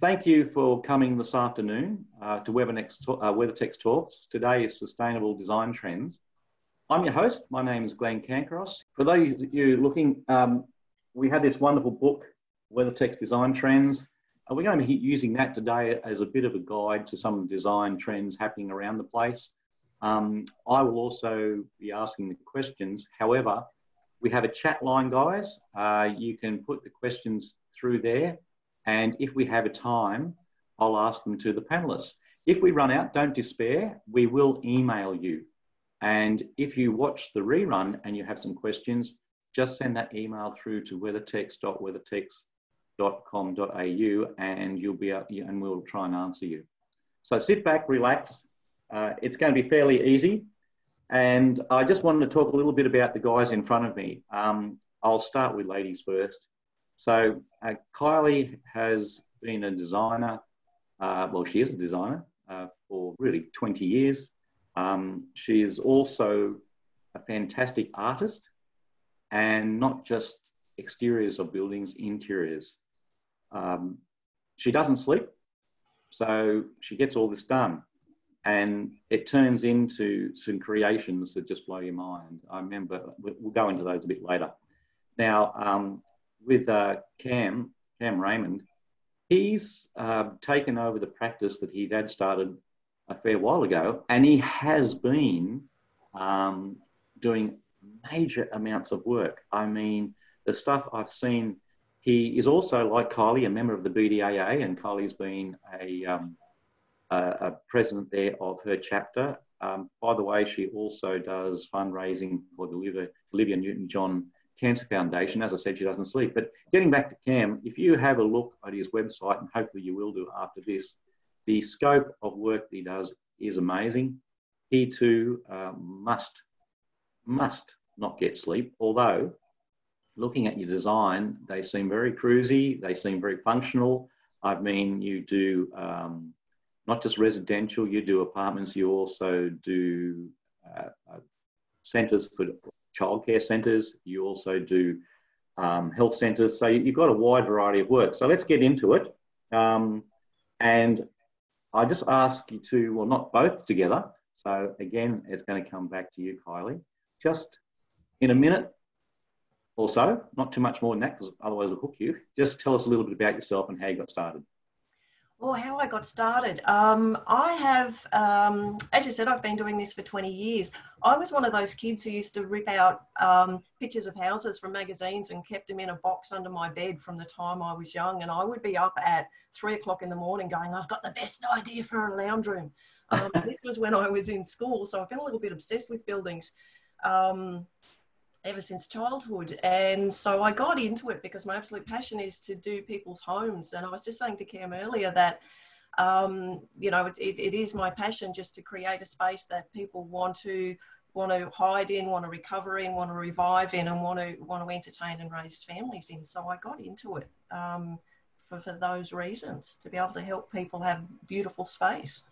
thank you for coming this afternoon uh, to WeatherTex, uh, Talks. Today is Sustainable Design Trends. I'm your host. My name is Glenn Cancross. For those of you looking, um, we had this wonderful book, WeatherTex Design Trends. Uh, we're going to be using that today as a bit of a guide to some design trends happening around the place. Um, I will also be asking the questions. However, we have a chat line, guys. Uh, you can put the questions through there. And if we have a time, I'll ask them to the panelists. If we run out, don't despair. We will email you. And if you watch the rerun and you have some questions, just send that email through to weathertex.weathertex.com.au and you'll be and we'll try and answer you. So sit back, relax. Uh, it's going to be fairly easy. And I just wanted to talk a little bit about the guys in front of me. Um, I'll start with ladies first. So uh, Kylie has been a designer. Uh, well, she is a designer uh, for really 20 years. Um, she is also a fantastic artist, and not just exteriors of buildings, interiors. Um, she doesn't sleep, so she gets all this done, and it turns into some creations that just blow your mind. I remember we'll go into those a bit later. Now, um, with uh, Cam, Cam Raymond, he's uh, taken over the practice that he had started a fair while ago, and he has been um, doing major amounts of work. I mean, the stuff I've seen, he is also, like Kylie, a member of the BDAA, and Kylie's been a, um, a, a president there of her chapter. Um, by the way, she also does fundraising for the Olivia, Olivia Newton John Cancer Foundation. As I said, she doesn't sleep. But getting back to Cam, if you have a look at his website, and hopefully you will do after this, the scope of work that he does is amazing. He too uh, must, must not get sleep, although looking at your design, they seem very cruisy, they seem very functional. I mean, you do um, not just residential, you do apartments, you also do uh, uh, centres for childcare centres, you also do um, health centres. So you've got a wide variety of work. So let's get into it. Um, and I just ask you to, well, not both together. So again, it's going to come back to you, Kylie. Just in a minute or so, not too much more than that, because otherwise it'll hook you. Just tell us a little bit about yourself and how you got started. Well, how I got started. Um, I have, um, as you said, I've been doing this for 20 years. I was one of those kids who used to rip out um, pictures of houses from magazines and kept them in a box under my bed from the time I was young. And I would be up at three o'clock in the morning going, I've got the best idea for a lounge room. Um, this was when I was in school. So I've been a little bit obsessed with buildings. Um, ever since childhood. And so I got into it because my absolute passion is to do people's homes. And I was just saying to Cam earlier that, um, you know, it, it, it is my passion just to create a space that people want to want to hide in, want to recover in, want to revive in, and want to want to entertain and raise families in. So I got into it um, for, for those reasons to be able to help people have beautiful space.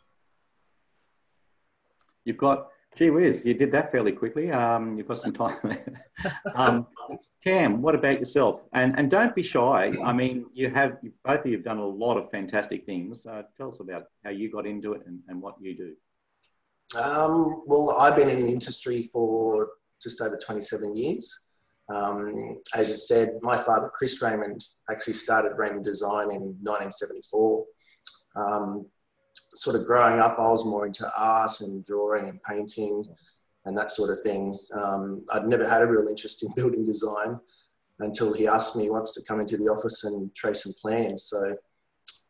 You've got Gee whiz, you did that fairly quickly. Um, you've got some time um, Cam, what about yourself? And and don't be shy. I mean, you have both of you have done a lot of fantastic things. Uh, tell us about how you got into it and, and what you do. Um, well, I've been in the industry for just over 27 years. Um, as you said, my father, Chris Raymond, actually started Raymond Design in 1974. Sort of growing up, I was more into art and drawing and painting and that sort of thing. Um, I'd never had a real interest in building design until he asked me once to come into the office and trace some plans. So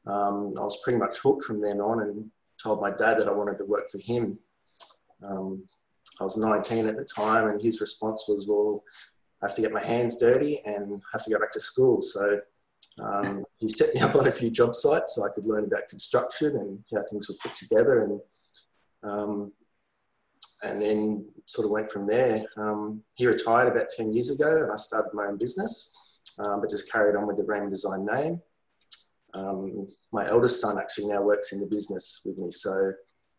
um, I was pretty much hooked from then on and told my dad that I wanted to work for him. Um, I was 19 at the time, and his response was, Well, I have to get my hands dirty and have to go back to school. So um, he set me up on a few job sites so I could learn about construction and how things were put together, and um, and then sort of went from there. Um, he retired about ten years ago, and I started my own business, um, but just carried on with the Raymond Design name. Um, my eldest son actually now works in the business with me, so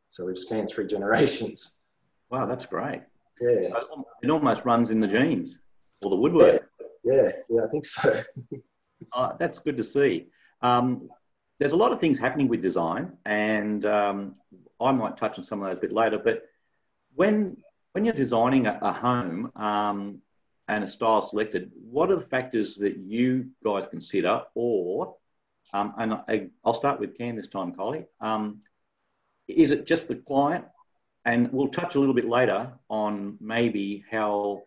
so we've spanned three generations. Wow, that's great. Yeah, so it almost runs in the genes or the woodwork. Yeah, yeah, yeah I think so. Uh, that's good to see. Um, there's a lot of things happening with design, and um, I might touch on some of those a bit later. But when when you're designing a, a home um, and a style selected, what are the factors that you guys consider, or um, and I, will start with Cam this time, Kylie. Um, is it just the client? And we'll touch a little bit later on maybe how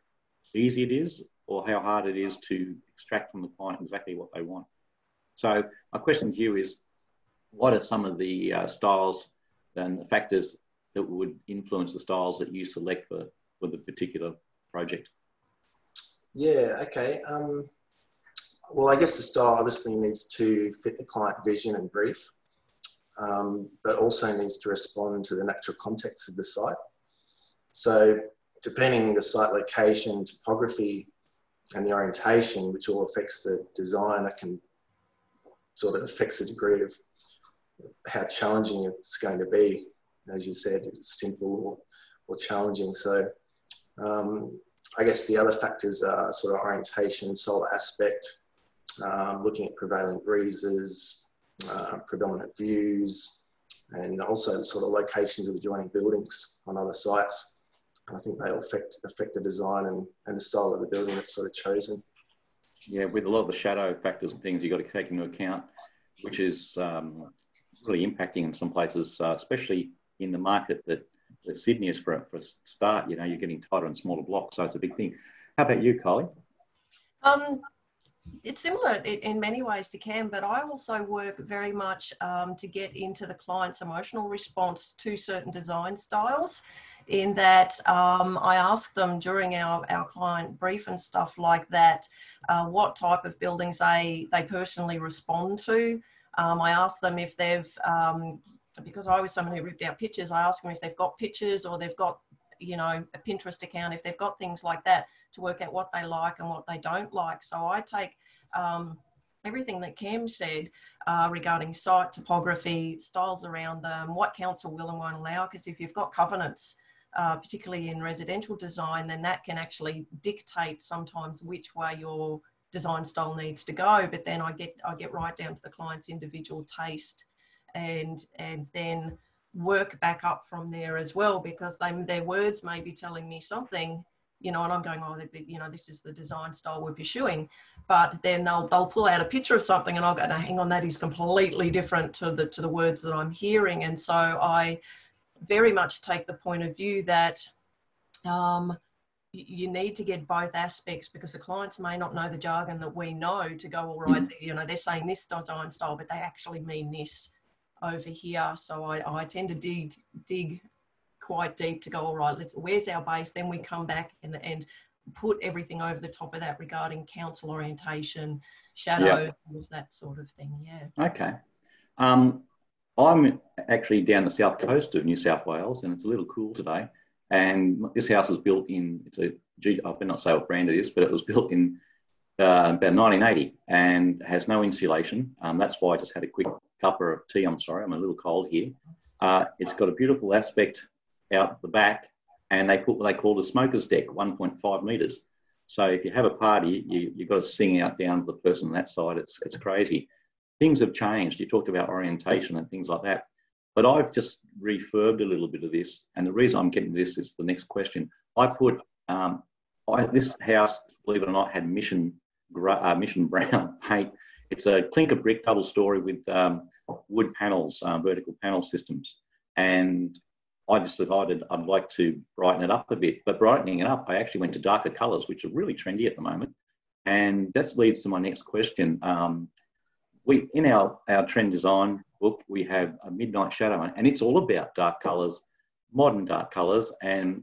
easy it is or how hard it is to extract from the client exactly what they want. So my question to you is, what are some of the uh, styles and the factors that would influence the styles that you select for, for the particular project? Yeah, okay. Um, well, I guess the style obviously needs to fit the client vision and brief, um, but also needs to respond to the natural context of the site. So depending the site location, topography, and the orientation, which all affects the design, it can sort of affects the degree of how challenging it's going to be. As you said, it's simple or, or challenging. So um, I guess the other factors are sort of orientation, solar aspect, um, looking at prevailing breezes, uh, predominant views, and also sort of locations of adjoining buildings on other sites. I think they will affect, affect the design and, and the style of the building that's sort of chosen. Yeah, with a lot of the shadow factors and things you've got to take into account, which is um, really impacting in some places, uh, especially in the market that, that Sydney is for, for a start. You know, you're getting tighter and smaller blocks, so it's a big thing. How about you, Kylie? Um, it's similar in many ways to Cam, but I also work very much um, to get into the client's emotional response to certain design styles. In that, um, I ask them during our, our client brief and stuff like that, uh, what type of buildings they, they personally respond to. Um, I ask them if they've, um, because I was someone who ripped out pictures, I ask them if they've got pictures or they've got you know a pinterest account if they've got things like that to work out what they like and what they don't like so i take um, everything that cam said uh, regarding site topography styles around them what council will and won't allow because if you've got covenants uh, particularly in residential design then that can actually dictate sometimes which way your design style needs to go. But then i get i get right down to the client's individual taste and and then work back up from there as well because they, their words may be telling me something you know and i'm going oh you know this is the design style we're pursuing. But then they'll they'll pull out a picture of something and i'll go no hang on that is completely different to the to the words that i'm hearing. And so i very much take the point of view that um, you need to get both aspects because the clients may not know the jargon that we know to go all right mm-hmm. you know they're saying this design style but they actually mean this over here. So I, I tend to dig dig quite deep to go, all right, let's where's our base? Then we come back and, and put everything over the top of that regarding council orientation, shadow, yep. all of that sort of thing. Yeah. Okay. Um, I'm actually down the south coast of New South Wales and it's a little cool today. And this house is built in, it's a, I better not say what brand it is, but it was built in uh, about 1980 and has no insulation. Um, that's why I just had a quick cuppa of tea. I'm sorry, I'm a little cold here. Uh, it's got a beautiful aspect out the back, and they put what they call a smoker's deck, 1.5 metres. So if you have a party, you, you've got to sing out down to the person on that side. It's, it's crazy. Things have changed. You talked about orientation and things like that. But I've just refurbed a little bit of this. And the reason I'm getting this is the next question. I put um, I, this house, believe it or not, had mission, uh, mission brown paint it's a clinker brick double story with um, wood panels, um, vertical panel systems. And I just decided I'd like to brighten it up a bit. But brightening it up, I actually went to darker colours, which are really trendy at the moment. And that leads to my next question. Um, we in our, our trend design book, we have a midnight shadow, and it's all about dark colours, modern dark colours. And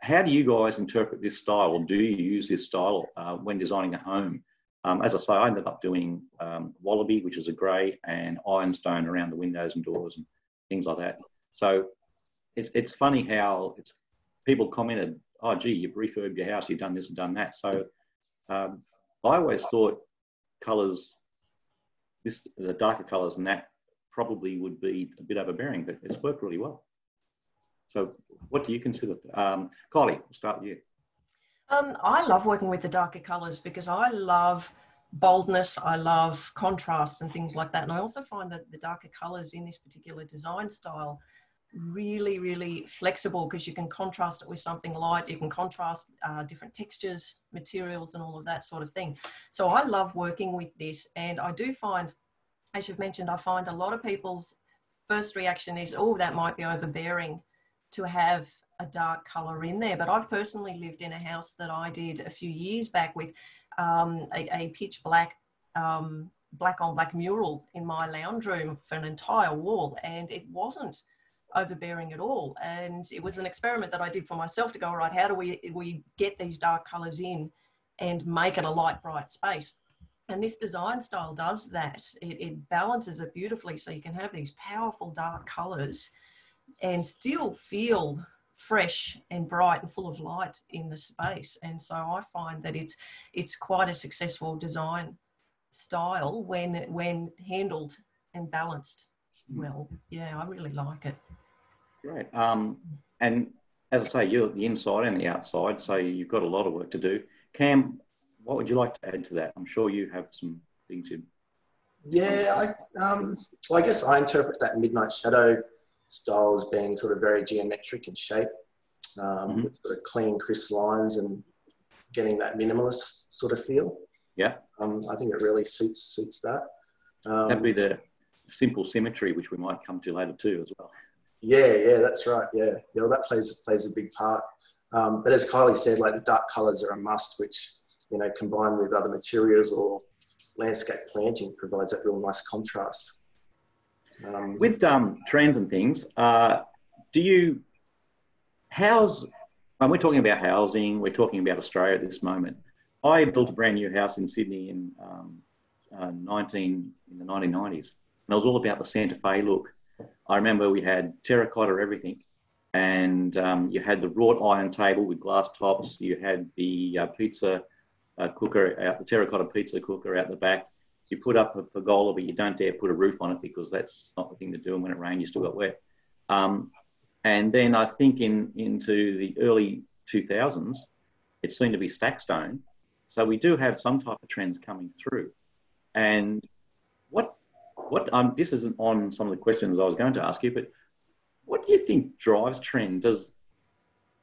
how do you guys interpret this style, or do you use this style uh, when designing a home? Um, as I say, I ended up doing um, wallaby, which is a grey, and ironstone around the windows and doors and things like that. So it's, it's funny how it's people commented, oh, gee, you've refurbed your house, you've done this and done that. So um, I always thought colours, this the darker colours and that probably would be a bit overbearing, but it's worked really well. So what do you consider? Um, Kylie, we'll start with you. Um, I love working with the darker colours because I love boldness. I love contrast and things like that. And I also find that the darker colors in this particular design style really, really flexible because you can contrast it with something light. You can contrast uh, different textures, materials, and all of that sort of thing. So I love working with this. And I do find, as you've mentioned, I find a lot of people's first reaction is, oh, that might be overbearing to have a dark color in there. But I've personally lived in a house that I did a few years back with um, a, a, pitch black um, black on black mural in my lounge room for an entire wall, and it wasn't overbearing at all. And it was an experiment that I did for myself to go, all right, how do we we get these dark colors in and make it a light bright space? And this design style does that. It, it balances it beautifully, so you can have these powerful dark colors and still feel fresh and bright and full of light in the space. And so I find that it's it's quite a successful design style when when handled and balanced hmm. well. Yeah, I really like it. Great. Um, and as I say, you're the inside and the outside, so you've got a lot of work to do. Cam, what would you like to add to that? I'm sure you have some things in. Yeah, I, um, well, I guess I interpret that midnight shadow style as being sort of very geometric in shape, um, mm-hmm. with sort of clean, crisp lines and getting that minimalist sort of feel. Yeah. Um, I think it really suits suits that. Um, That'd be the simple symmetry, which we might come to later too, as well. Yeah, yeah, that's right. Yeah, yeah, well, that plays plays a big part. Um, but as Kylie said, like the dark colours are a must, which you know, combined with other materials or landscape planting, provides that real nice contrast. Um, with um, trends and things, uh, do you house? When we're talking about housing, we're talking about Australia at this moment. I built a brand new house in Sydney in um, uh, 19 in the 1990s, and it was all about the Santa Fe look I remember we had terracotta everything, and um, you had the wrought iron table with glass tops. You had the uh, pizza uh, cooker out, the terracotta pizza cooker out the back. You put up a pergola, but you don't dare put a roof on it because that's not the thing to do. And when it rains, you still got wet. Um, and then I think in into the early 2000s, it seemed to be stack stone. So we do have some type of trends coming through. And what what um, this isn't on some of the questions I was going to ask you, but what do you think drives trend? Does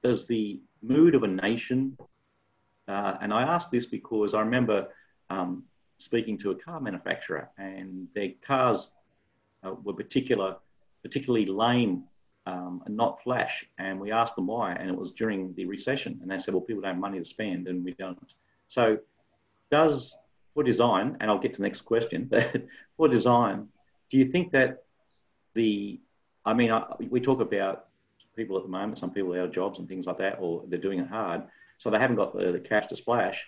does the mood of a nation? Uh, and I ask this because I remember um, speaking to a car manufacturer, and their cars uh, were particular, particularly lame um, and not flash. And we asked them why, and it was during the recession. And they said, "Well, people don't have money to spend, and we don't." So, does for design, and I'll get to the next question, but for design, do you think that the, I mean, I, we talk about people at the moment, some people out of jobs and things like that, or they're doing it hard, so they haven't got the, the cash to splash.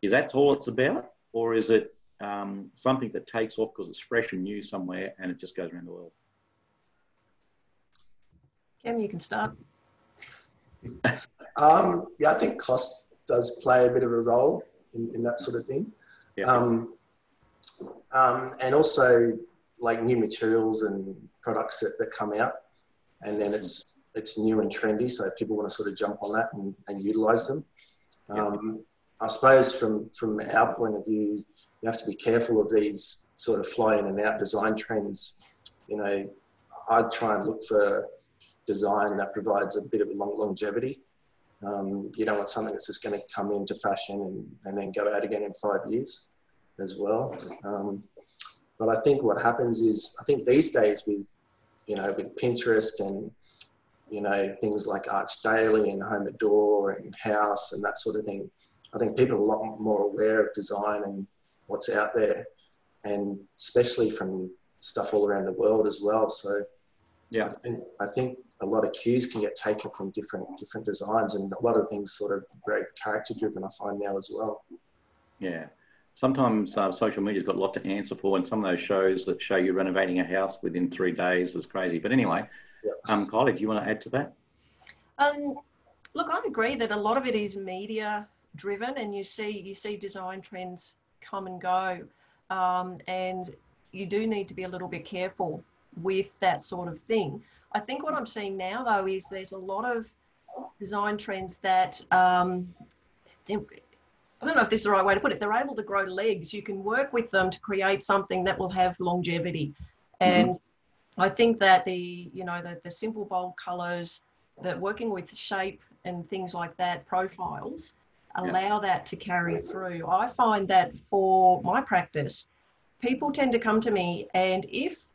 Is that all it's about? Or is it um, something that takes off because it's fresh and new somewhere and it just goes around the world? Kim, you can start. um, yeah, I think cost does play a bit of a role in, in that sort of thing. Yeah. Um, um, and also like new materials and products that, that come out, and then it's it's new and trendy, so people want to sort of jump on that and, and utilize them. Um, I suppose from from our point of view, you have to be careful of these sort of fly in and out design trends. You know, I'd try and look for design that provides a bit of a long longevity. Um, you don't want something that's just going to come into fashion and, and then go out again in five years as well. Um, but I think what happens is, I think these days with, you know, with Pinterest and, you know, things like Arch Daily and Home Adore and Houzz and that sort of thing, I think people are a lot more aware of design and what's out there, and especially from stuff all around the world as well. So, yeah, I think, I think a lot of cues can get taken from different different designs, and a lot of things sort of very character driven. I find now as well. Yeah, sometimes uh, social media's got a lot to answer for, and some of those shows that show you renovating a house within three days is crazy. But anyway, yeah. um, Kylie, do you want to add to that? Um, look, I agree that a lot of it is media driven, and you see you see design trends come and go, um, and you do need to be a little bit careful with that sort of thing. I think what I'm seeing now, though, is there's a lot of design trends that um, I don't know if this is the right way to put it. They're able to grow legs, you can work with them to create something that will have longevity. And mm-hmm. I think that the, you know, the, the simple bold colors, that working with shape and things like that, profiles, allow yeah. that to carry through. I find that for my practice, people tend to come to me and if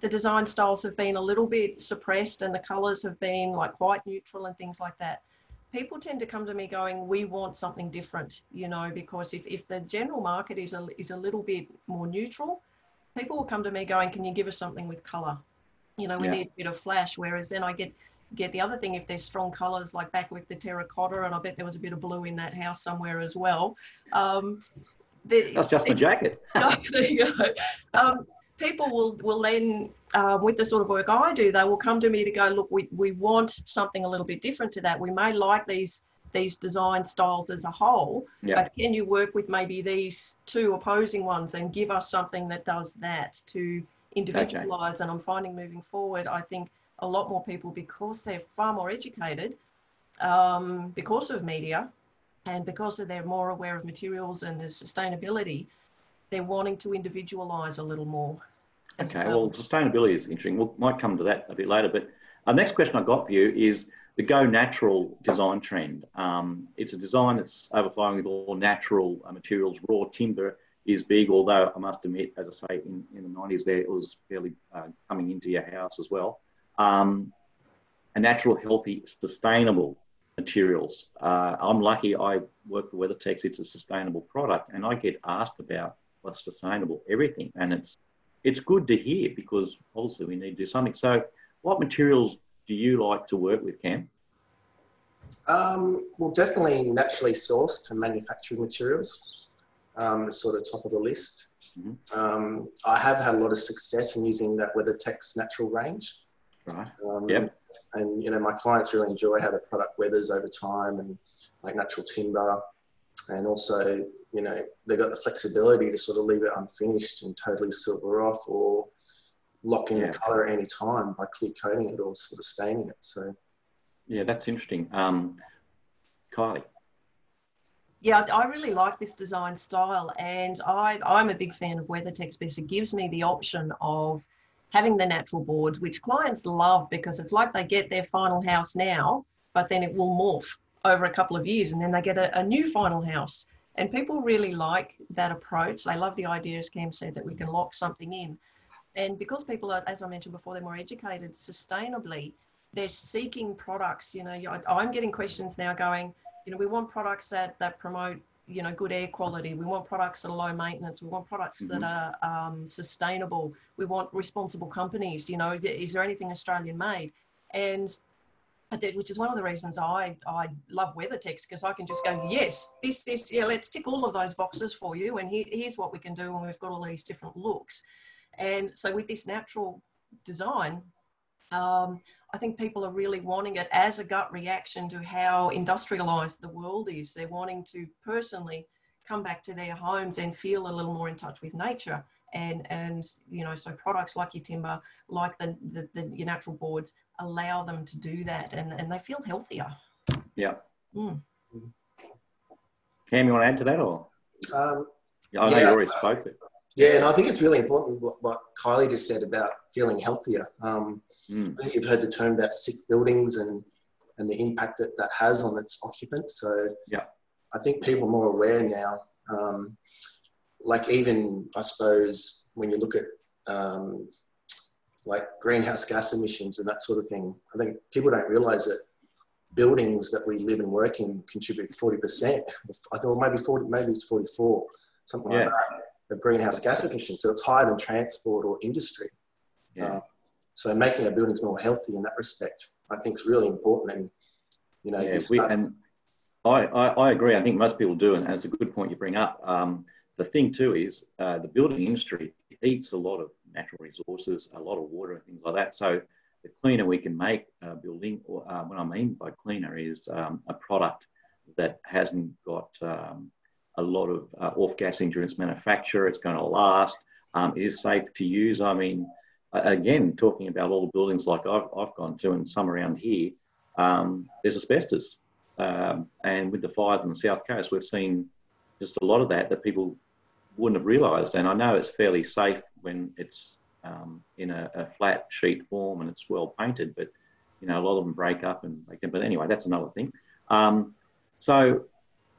the design styles have been a little bit suppressed and the colors have been like quite neutral and things like that, people tend to come to me going, we want something different, you know, because if, if the general market is a, is a little bit more neutral, people will come to me going, can you give us something with color? You know, we yeah. need a bit of flash. Whereas then I get, get the other thing, if there's strong colors, like back with the terracotta, and I bet there was a bit of blue in that house somewhere as well. Um, the, That's just my jacket. there you go. Um, people will will then uh, with the sort of work I do, they will come to me to go, look, we, we want something a little bit different to that. We may like these these design styles as a whole, yeah. but can you work with maybe these two opposing ones and give us something that does that to individualize? Okay. And I'm finding moving forward, I think a lot more people, because they're far more educated, um, because of media, and because they're more aware of materials and the sustainability, they're wanting to individualize a little more. Okay, well, well sustainability is interesting. We might come to that a bit later, but our next question I've got for you is the Go Natural design trend. Um, it's a design that's overflowing with all natural uh, materials. Raw timber is big, although I must admit, as I say, in, in the 90s there, it was fairly uh, coming into your house as well. Um, a natural, healthy, sustainable materials. Uh, I'm lucky I work for WeatherTex. It's a sustainable product, and I get asked about what's sustainable, everything. And it's it's good to hear because obviously we need to do something. So, what materials do you like to work with, Cam? Um, well, definitely naturally sourced and manufactured materials, um, sort of top of the list. Mm-hmm. Um, I have had a lot of success in using that WeatherTex natural range. Right. Um, yep. And you know, my clients really enjoy how the product weathers over time, and like natural timber, and also you know, they've got the flexibility to sort of leave it unfinished and totally silver off or lock in yeah. the color at any time by clear coating it or sort of staining it. So, yeah, that's interesting. Um, Kylie. Yeah, I really like this design style, and I, I'm a big fan of WeatherTex because it gives me the option of having the natural boards, which clients love because it's like they get their final house now, but then it will morph over a couple of years, and then they get a, a new final house. And people really like that approach. They love the idea, as Cam said, that we can lock something in. And because people are, as I mentioned before, they're more educated sustainably, they're seeking products. You know, I'm getting questions now going, you know, we want products that, that promote, you know, good air quality. We want products that are low maintenance. We want products mm-hmm. that are um, sustainable. We want responsible companies. You know, is there anything Australian made? And which is one of the reasons I, I love WeatherTex because I can just go, yes, this, this, yeah, let's tick all of those boxes for you. And here, here's what we can do when we've got all these different looks. And so with this natural design, um, I think people are really wanting it as a gut reaction to how industrialized the world is. They're wanting to personally come back to their homes and feel a little more in touch with nature and and you know so products like your timber like the, the, the your natural boards allow them to do that and, and they feel healthier. Yeah. Mm. cam you want to add to that or? Um, yeah, i know yeah, you already spoke it yeah and i think it's really important what, what kylie just said about feeling healthier. Um, mm. i think you've heard the term about sick buildings and and the impact that that has on its occupants. So yeah. I think people are more aware now. Um, like even I suppose when you look at um, like greenhouse gas emissions and that sort of thing, I think people don't realise that buildings that we live and work in contribute forty percent. I thought maybe forty, maybe it's forty-four, something yeah. like that, of greenhouse gas emissions. So it's higher than transport or industry. Yeah. Uh, so making our buildings more healthy in that respect, I think is really important. And you know, yeah, we, and I, I, I, agree. I think most people do, and it's a good point you bring up. Um, the thing too is uh, the building industry eats a lot of natural resources, a lot of water and things like that. So the cleaner we can make a building, or uh, what I mean by cleaner is um, a product that hasn't got um, a lot of uh, off-gas during its manufacture. It's going to last. Um, it is safe to use. I mean, again, talking about all the buildings like I've, I've gone to and some around here, um, there's asbestos. Um, and with the fires on the south coast, we've seen just a lot of that that people wouldn't have realised. And I know it's fairly safe when it's um, in a, a, flat sheet form and it's well painted, but you know a lot of them break up and they can. But anyway, that's another thing. Um, so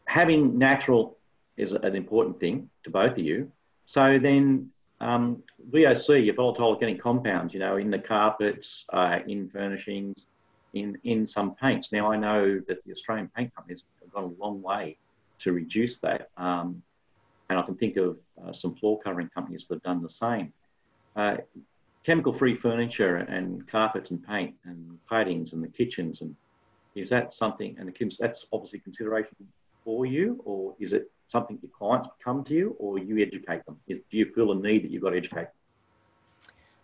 having natural is an important thing to both of you. So then um, VOC, your volatile organic compounds, you know, in the carpets, uh, in furnishings, in, in some paints. Now I know that the Australian paint companies have gone a long way to reduce that. Um, and I can think of uh, some floor covering companies that have done the same. Uh, chemical free furniture and carpets and paint and paintings and the kitchens and is that something and that's obviously consideration for you? Or is it something your clients come to you or you educate them? Is, do you feel a need that you've got to educate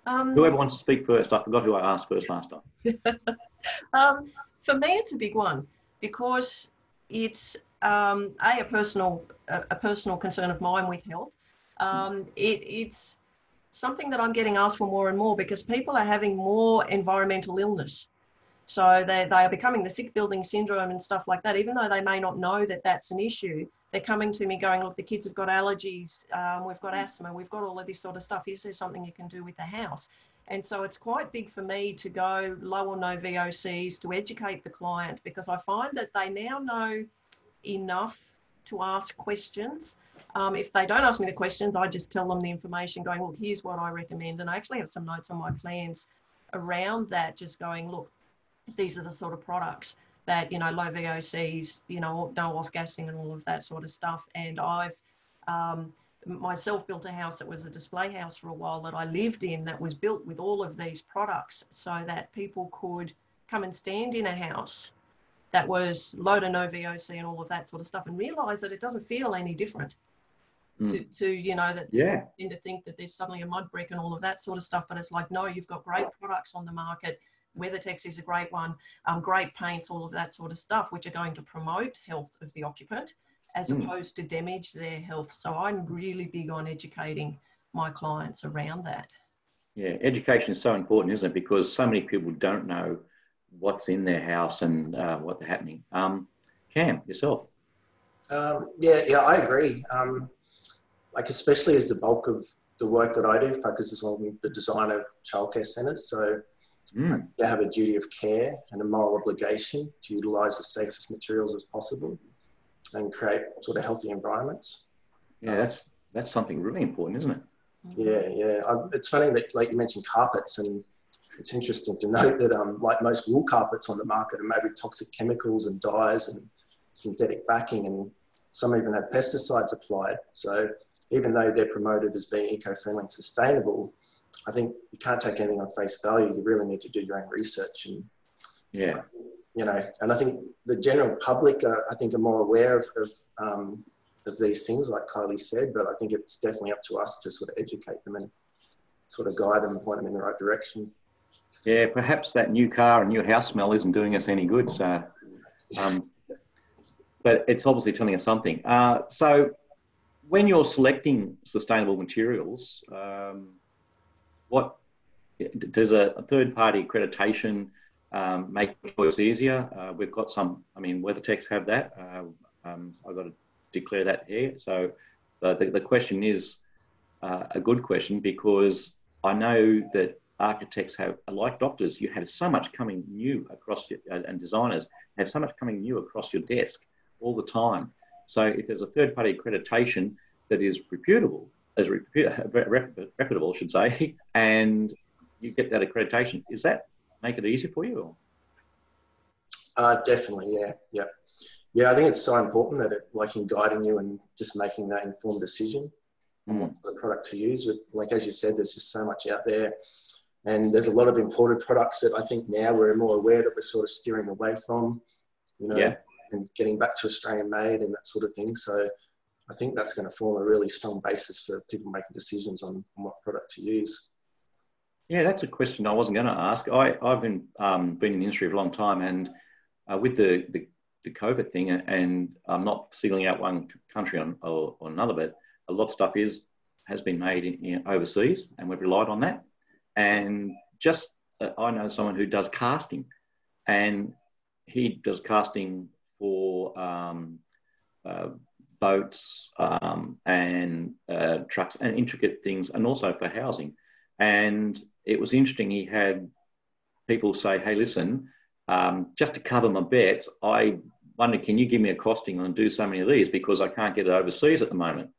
um, whoever wants to speak first i forgot who i asked first last time. Um, for me it's a big one because it's um, a, a personal a, a, personal concern of mine with health. Um, it, it's something that I'm getting asked for more and more because people are having more environmental illness. So they, they are becoming the sick building syndrome and stuff like that, even though they may not know that that's an issue. They're coming to me going, look, the kids have got allergies, um, we've got asthma, we've got all of this sort of stuff. Is there something you can do with the house? And so it's quite big for me to go low or no VOCs to educate the client because I find that they now know enough to ask questions. Um, if they don't ask me the questions, I just tell them the information going, look, here's what I recommend. And I actually have some notes on my plans around that, just going, look, these are the sort of products that, you know, low VOCs, you know, no off gassing and all of that sort of stuff. And I've um, myself built a house that was a display house for a while that I lived in that was built with all of these products so that people could come and stand in a house that was low to no VOC and all of that sort of stuff, and realize that it doesn't feel any different. Mm. To, to you know that yeah tend to think that there's suddenly a mud brick and all of that sort of stuff but it's like no you've got great products on the market WeatherTex is a great one um, great paints all of that sort of stuff which are going to promote health of the occupant as mm. opposed to damage their health so i'm really big on educating my clients around that yeah education is so important isn't it because so many people don't know what's in their house and uh, what's happening. Um, Cam, yourself. Um, yeah, yeah, I agree. Um, like especially as the bulk of the work that I do focuses on the design of childcare centres, so mm. they have a duty of care and a moral obligation to utilise the safest materials as possible and create sort of healthy environments. Yeah, that's that's something really important, isn't it? Yeah, yeah. I, it's funny that like you mentioned carpets and it's interesting to note that, um, like most wool carpets on the market, are made with toxic chemicals and dyes and synthetic backing, and some even have pesticides applied. So even though they're promoted as being eco-friendly and sustainable, I think you can't take anything on face value. You really need to do your own research and yeah, you know. And I think the general public, uh, I think, are more aware of of, um, of these things, like Kylie said. But I think it's definitely up to us to sort of educate them and sort of guide them and point them in the right direction. Yeah, perhaps that new car and new house smell isn't doing us any good. So, um, but it's obviously telling us something. Uh, so, when you're selecting sustainable materials, um, what does a, a third-party accreditation um, make choice easier? Uh, we've got some. I mean, WeatherTex have that. Uh, um, I've got to declare that here. So, the, the question is uh, a good question because I know that architects have, like doctors, you have so much coming new across your, and designers have so much coming new across your desk all the time. So if there's a third party accreditation that is reputable, as reputable, I should say, and you get that accreditation, is that make it easier for you? Uh, definitely, yeah, yeah, yeah. I think it's so important that it, like in guiding you and just making that informed decision mm. on what sort of product to use. With like as you said, there's just so much out there and there's a lot of imported products that I think now we're more aware that we're sort of steering away from, you know, yeah. and getting back to Australian made and that sort of thing. So I think that's going to form a really strong basis for people making decisions on, on what product to use. Yeah, that's a question I wasn't going to ask. I, I've been um, been in the industry for a long time, and uh, with the, the, the COVID thing, and I'm not singling out one country on, or, or another, but a lot of stuff is has been made in, in overseas, and we've relied on that. And just, uh, I know someone who does casting, and he does casting for um, uh, boats um, and uh, trucks and intricate things, and also for housing. And it was interesting. He had people say, "Hey, listen, um, just to cover my bets, I wonder, can you give me a costing and do so many of these because I can't get it overseas at the moment?"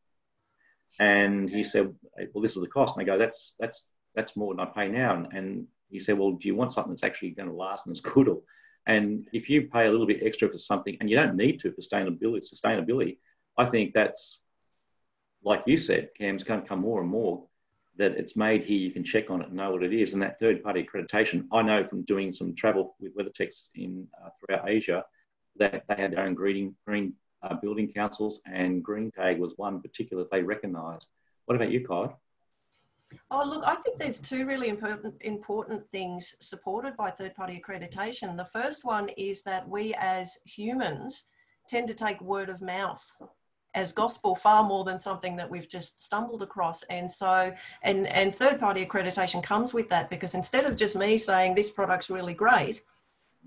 And he said, "Well, this is the cost." And I go, "That's that's that's more than I pay now." And, and he said, "Well, do you want something that's actually going to last and is good?" Or, and if you pay a little bit extra for something, and you don't need to for sustainability, sustainability, I think that's like you said, Cam's going to come more and more that it's made here. You can check on it and know what it is. And that third-party accreditation, I know from doing some travel with WeatherTex in uh, throughout Asia, that they had their own green green uh, building councils, and Green Tag was one particular they recognised. What about you, Kai? Oh, look, I think there's two really important, important things supported by third party accreditation. The first one is that we as humans tend to take word of mouth as gospel far more than something that we've just stumbled across and so and and third party accreditation comes with that because instead of just me saying this product's really great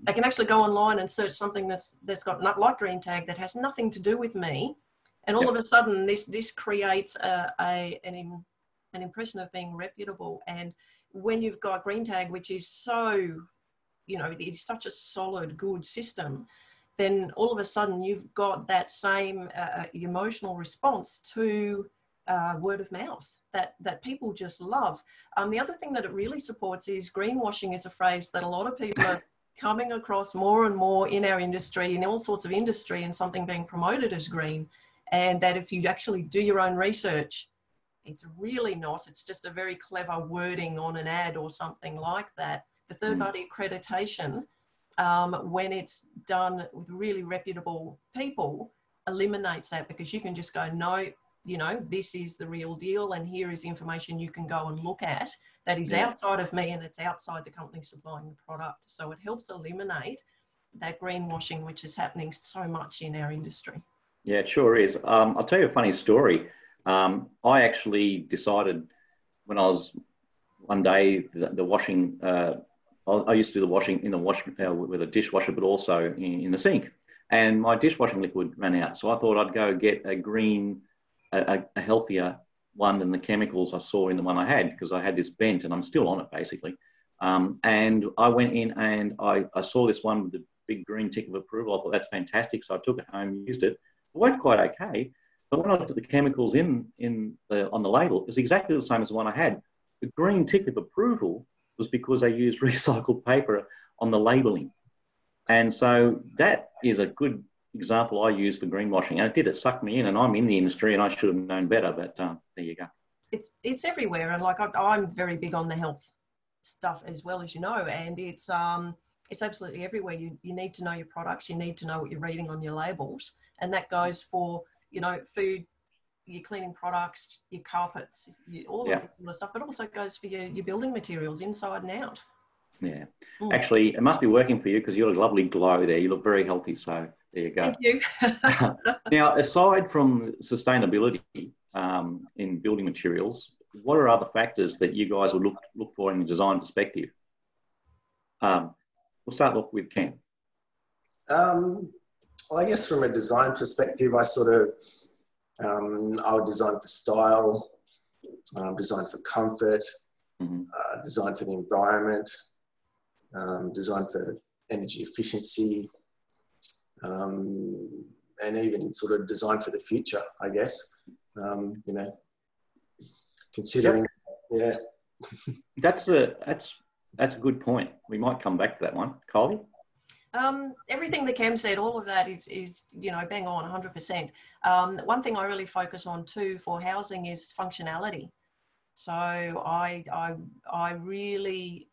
they can actually go online and search something that's that's got not like green tag that has nothing to do with me and all yep. of a sudden this this creates a, a an an impression of being reputable. And when you've got Green Tag, which is so, you know, it is such a solid, good system, then all of a sudden you've got that same uh, uh, emotional response to uh, word of mouth that that people just love. Um, the other thing that it really supports is greenwashing is a phrase that a lot of people are coming across more and more in our industry, in all sorts of industry, and something being promoted as green. And that if you actually do your own research it's really not. It's just a very clever wording on an ad or something like that. The third hmm. party accreditation, um, when it's done with really reputable people, eliminates that because you can just go, no, you know, this is the real deal, and here is information you can go and look at that is yeah. outside of me and it's outside the company supplying the product. So it helps eliminate that greenwashing, which is happening so much in our industry. Yeah, it sure is. Um, I'll tell you a funny story. Um, I actually decided when I was one day the, the washing. Uh, I, I, used to do the washing in the wash uh, with a dishwasher, but also in, in, the sink. And my dishwashing liquid ran out, so I thought I'd go get a green, a, a healthier one than the chemicals I saw in the one I had because I had this bent and I'm still on it basically. Um, and I went in and I, I saw this one with the big green tick of approval. I thought that's fantastic, so I took it home, used it. It worked quite okay. But when I looked at the chemicals in, in the, on the label, it was exactly the same as the one I had. The green tick of approval was because they used recycled paper on the labeling. And so that is a good example I use for greenwashing. And it did, it sucked me in, and I'm in the industry and I should have known better, but um, there you go. It's, it's everywhere. And like I, am very big on the health stuff as well as you know, and it's, um, it's absolutely everywhere. You, you need to know your products, you need to know what you're reading on your labels, and that goes for you know, food, your cleaning products, your carpets, all yeah. of the stuff, but also goes for your, your building materials inside and out. Yeah. Mm. Actually, it must be working for you because you look lovely glow there. You look very healthy. So there you go. Thank you. now, aside from sustainability um, in building materials, what are other factors that you guys would look, look for in a design perspective? Um, we'll start off with Ken. Um, well, I guess from a design perspective, I sort of um, I would design for style, um, design for comfort, mm-hmm. uh, design for the environment, um, design for energy efficiency, um, and even sort of design for the future. I guess um, you know, considering, yep. yeah. that's a that's that's a good point. We might come back to that one, Kylie. Um, everything that Cam said, all of that is, is you know, bang on 100%. Um, one thing I really focus on too for housing is functionality. So I, I, I really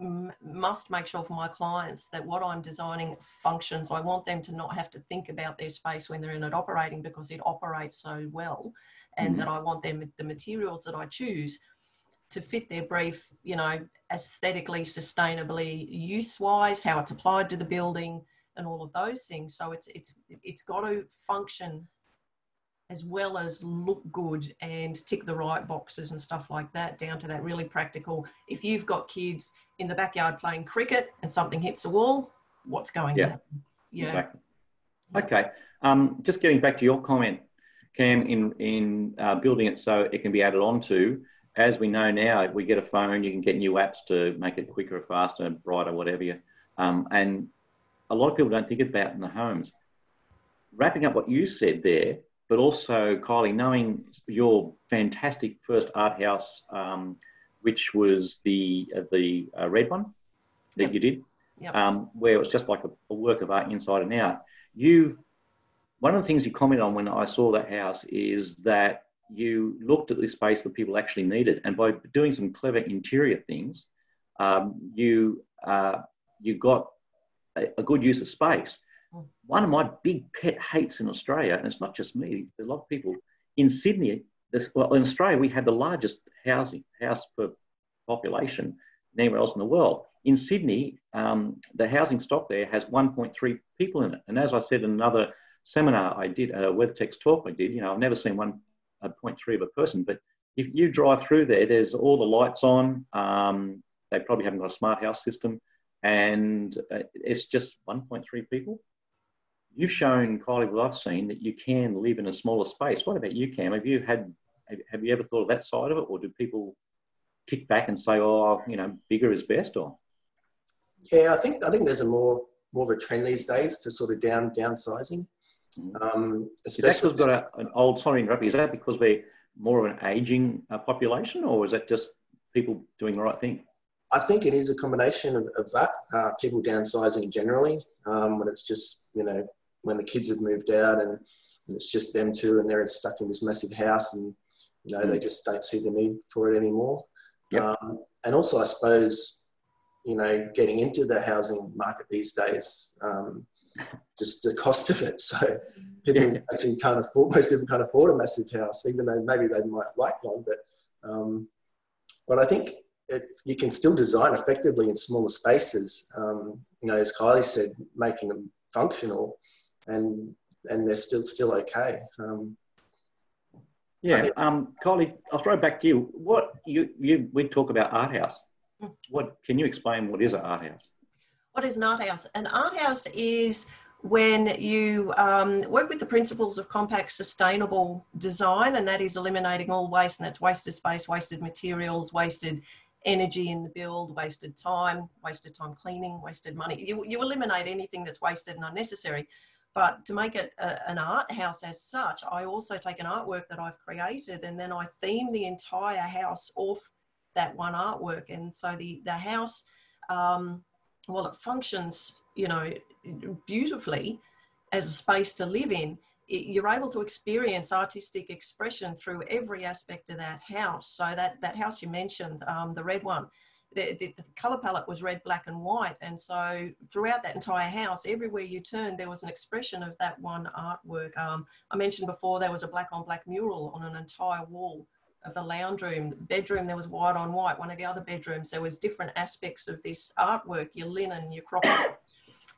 m- must make sure for my clients that what I'm designing functions. I want them to not have to think about their space when they're in it operating because it operates so well. And mm-hmm. that I want them, the materials that I choose to fit their brief, you know, aesthetically, sustainably, use-wise, how it's applied to the building, and all of those things. So it's it's it's got to function as well as look good and tick the right boxes and stuff like that, down to that really practical. If you've got kids in the backyard playing cricket and something hits the wall, what's going yeah. to happen? Yeah, exactly. Okay. Um, just getting back to your comment, Cam, in in uh, building it so it can be added onto. As we know now, if we get a phone, you can get new apps to make it quicker, faster, brighter, whatever you. Um, and a lot of people don't think about in the homes. Wrapping up what you said there, but also Kylie, knowing your fantastic first art house, um, which was the uh, the uh, red one that yep. you did, yep. um, where it was just like a, a, work of art inside and out. You, one of the things you commented on when I saw that house is that you looked at the space that people actually needed, and by doing some clever interior things, um, you uh, you got a, a, good use of space. Hmm. One of my big pet hates in Australia, and it's not just me. There's a lot of people in Sydney. This, well, in Australia, we had the largest housing house per population than anywhere else in the world. In Sydney, um, the housing stock there has 1.3 people in it. And as I said in another seminar I did, a WeatherTex talk I did, you know, I've never seen 1.3 of a person, but if you drive through there, there's all the lights on. Um, they probably haven't got a smart house system, and uh, it's just 1.3 people. You've shown, Kylie, what I've seen, that you can live in a smaller space. What about you, Cam? Have you had, have you ever thought of that side of it, or do people kick back and say, "Oh, you know, bigger is best"? Or yeah, I think I think there's a more more of a trend these days to sort of down downsizing. Mm-hmm. Um, is that because we've got a, an old sorry interrupt is that because we're more of an aging uh, population or is that just people doing the right thing? I think it is a combination of, of that. Uh, people downsizing generally um, when it's just you know when the kids have moved out and, and, it's just them two and they're stuck in this massive house and you know mm. they just don't see the need for it anymore. Yep. Um, and also, I suppose, you know, getting into the housing market these days, um, just the cost of it. So people yeah. actually can't afford, most people can't afford a massive house, even though maybe they might like one. But, um, but I think if you can still design effectively in smaller spaces, um, you know, as Kylie said, making them functional and, and they're still, still okay. Um, yeah, um, Kylie, I'll throw it back to you. What you, you we talk about art house. Hmm. What can you explain? What is an art house? What is an art house? An art house is when you um, work with the principles of compact sustainable design, and that is eliminating all waste, and that's wasted space, wasted materials, wasted energy in the build, wasted time, wasted time cleaning, wasted money. You, you eliminate anything that's wasted and unnecessary. But to make it a, an art house as such, I also take an artwork that I've created and then I theme the entire house off that one artwork. And so the, the house, um, well, it functions, you know, beautifully as a space to live in. you're able to experience artistic expression through every aspect of that house. So that, that house you mentioned, um, the red one, the, the, the, color palette was red, black, and white. And so throughout that entire house, everywhere you turned, there was an expression of that one artwork. Um, I mentioned before there was a black on black mural on an entire wall of the lounge room. The bedroom, there was white on white. One of the other bedrooms, there was different aspects of this artwork, your linen, your crockery.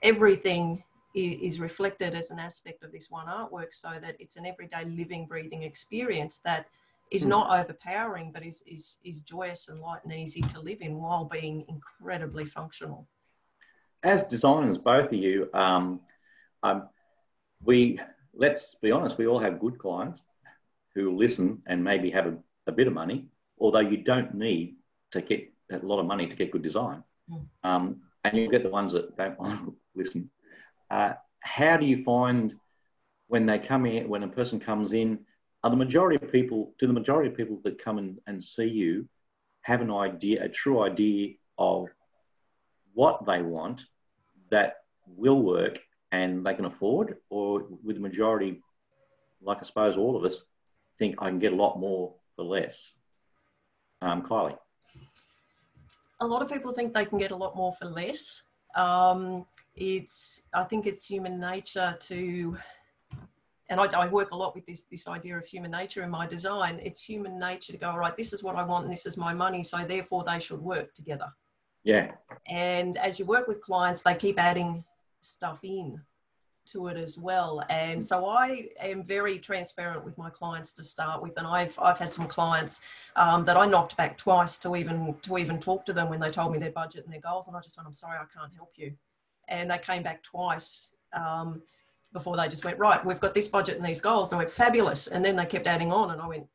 everything is reflected as an aspect of this one artwork so that it's an everyday living, breathing experience that is hmm. not overpowering, but is, is, is joyous and light and easy to live in while being incredibly functional. As designers, both of you, um, um, we let's be honest, we all have good clients who listen and maybe have a, a, bit of money, although you don't need to get a lot of money to get good design. Mm. Um, and you'll get the ones that don't want to listen. Uh, how do you find when they come in, when a person comes in, are the majority of people, do the majority of people that come in and see you have an idea, a true idea of what they want that will work and they can afford? Or with the majority, like I suppose all of us, think I can get a lot more for less? Um, Kylie. A lot of people think they can get a lot more for less. Um, it's, I think it's human nature to and I, I, work a lot with this this idea of human nature in my design. It's human nature to go, all right, this is what I want, and this is my money, so therefore they should work together. Yeah. And as you work with clients, they keep adding stuff in to it as well. And so I am very transparent with my clients to start with. And I've I've had some clients um, that I knocked back twice to even to even talk to them when they told me their budget and their goals, and I just went, I'm sorry, I can't help you. And they came back twice. Um, before they just went, right, we've got this budget and these goals. And I went, fabulous. And then they kept adding on. And I went,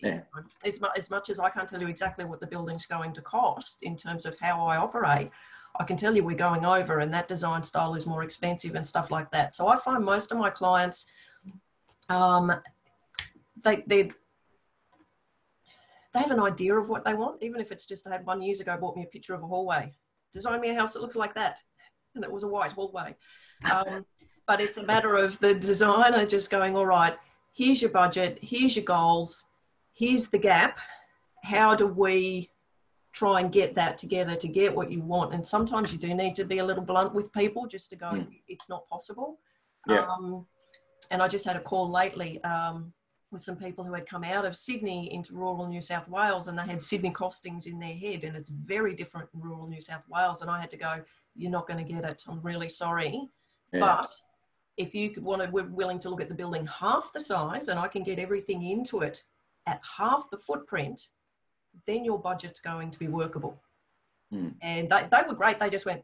yeah. as, much, as much as I can't tell you exactly what the building's going to cost in terms of how I operate, I can tell you we're going over and that design style is more expensive and stuff like that. So I find most of my clients, um, they, they, they have an idea of what they want, even if it's just I had one years ago bought me a picture of a hallway. Design me a house that looks like that. And it was a white hallway. Um, but it's a matter of the designer just going, all right, here's your budget, here's your goals, here's the gap. How do we try and get that together to get what you want? And sometimes you do need to be a little blunt with people just to go, mm. it's not possible. Yeah. Um, and I just had a call lately um, with some people who had come out of Sydney into rural New South Wales and they had Sydney costings in their head and it's very different in rural New South Wales. And I had to go, you're not going to get it. I'm really sorry. Yeah. But if you could want to, we're willing to look at the building half the size and I can get everything into it at half the footprint, then your budget's going to be workable. Mm. And they, they were great. They just went,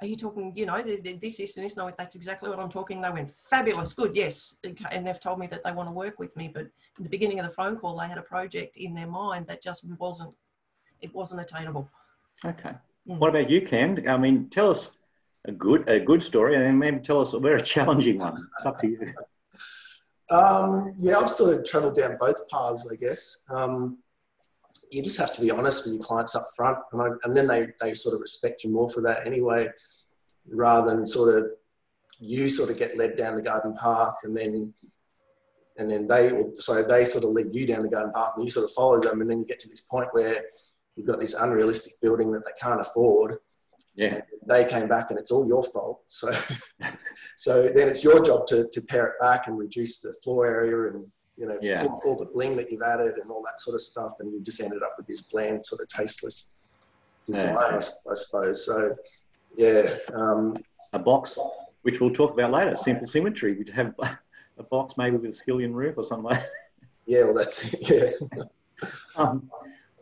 are you talking, you know, this, this, and this? No, that's exactly what I'm talking. They went, fabulous, good, yes. And they've told me that they want to work with me. But in the beginning of the phone call, they had a project in their mind that just wasn't, it wasn't attainable. Okay. Mm. What about you, Cam? I mean, tell us a good a good story, and then maybe tell us a very challenging one. It's up to you. Um, yeah, I've sort of travelled down both paths, I guess. Um, you just have to be honest with your clients up front, and, I, and then they, they sort of respect you more for that anyway, rather than sort of you sort of get led down the garden path, and then and then they sorry they sort of lead you down the garden path, and you sort of follow them, and then you get to this point where you've got this unrealistic building that they can't afford, yeah. they came back and it's all your fault. So, so then it's your job to, to pare it back and reduce the floor area and, you know, yeah. all, all, the bling that you've added and all that sort of stuff. And you just ended up with this bland, sort of tasteless design, yeah. I, I, suppose. So, yeah. Um, a box, which we'll talk about later, simple symmetry. We'd have a box maybe with a skillion roof or something like Yeah, well, that's it. Yeah. um,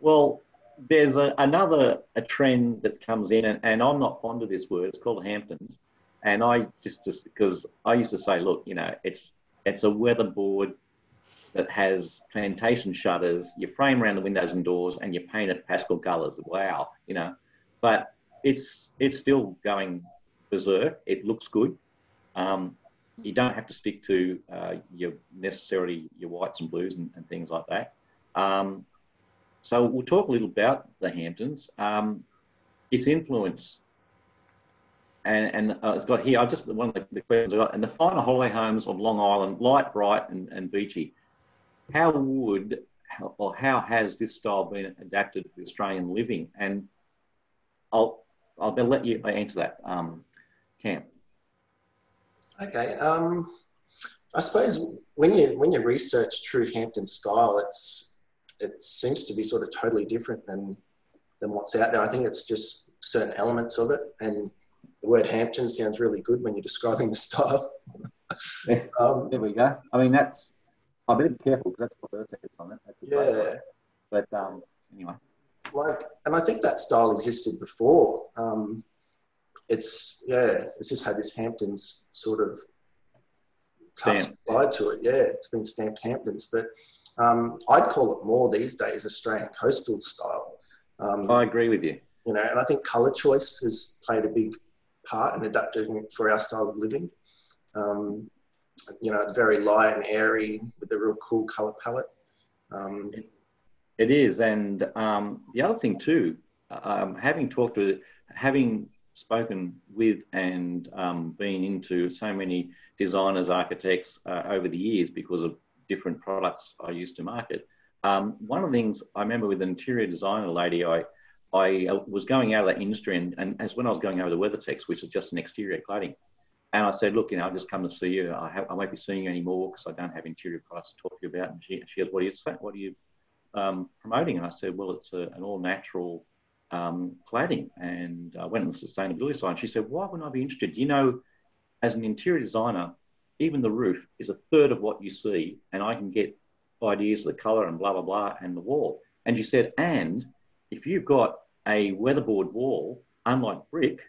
well, there's a, another a trend that comes in, and, and I'm not fond of this word. It's called Hamptons, and I just just because I used to say, look, you know, it's it's a weatherboard that has plantation shutters. You frame around the windows and doors, and you paint it pastel colours. Wow, you know, but it's it's still going berserk. It looks good. Um, you don't have to stick to uh, your necessarily your whites and blues and, and things like that. Um, so we'll talk a little about the Hamptons, um, its influence, and, and uh, it's got here. I just one of the, questions I got, and the finer holiday homes of Long Island, light, bright, and, and beachy. How would or how has this style been adapted for Australian living? And I'll I'll let you answer that, um, Cam. Okay. Um, I suppose when you when you research true Hampton style, it's it seems to be sort of totally different than than what's out there. I think it's just certain elements of it, and the word Hampton sounds really good when you're describing the style. um, there we go. I mean, that's I better be careful because that's got vertex on it. That's yeah. But um, anyway, like, and I think that style existed before. Um, it's yeah, it's just had this Hamptons sort of side to it. Yeah, it's been stamped Hamptons, but um, I'd call it more these days Australian coastal style. Um, I agree with you. You know, and I think colour choice has played a big part in adapting for our style of living. Um, you know, very light and airy with a real cool colour palette. Um, it is, and um, the other thing too, um, having talked to, having spoken with and um, been into so many designers, architects uh, over the years because of different products I used to market. Um, one of the things I remember with an interior designer lady, I, I uh, was going out of that industry, and, and as when I was going over the WeatherTex, which is just an exterior cladding, and I said, look, you know, I've just come to see you. I, have, I won't be seeing you anymore because I don't have interior products to talk to you about. And she, she goes, what are you? What are you um, promoting? And I said, well, it's a, an all natural um, cladding. And I went on the sustainability side. And she said, why wouldn't I be interested? You know, as an interior designer, even the roof is a third of what you see, and I can get ideas of the color and blah, blah, blah, and the wall. And you said, and if you've got a weatherboard wall, unlike brick,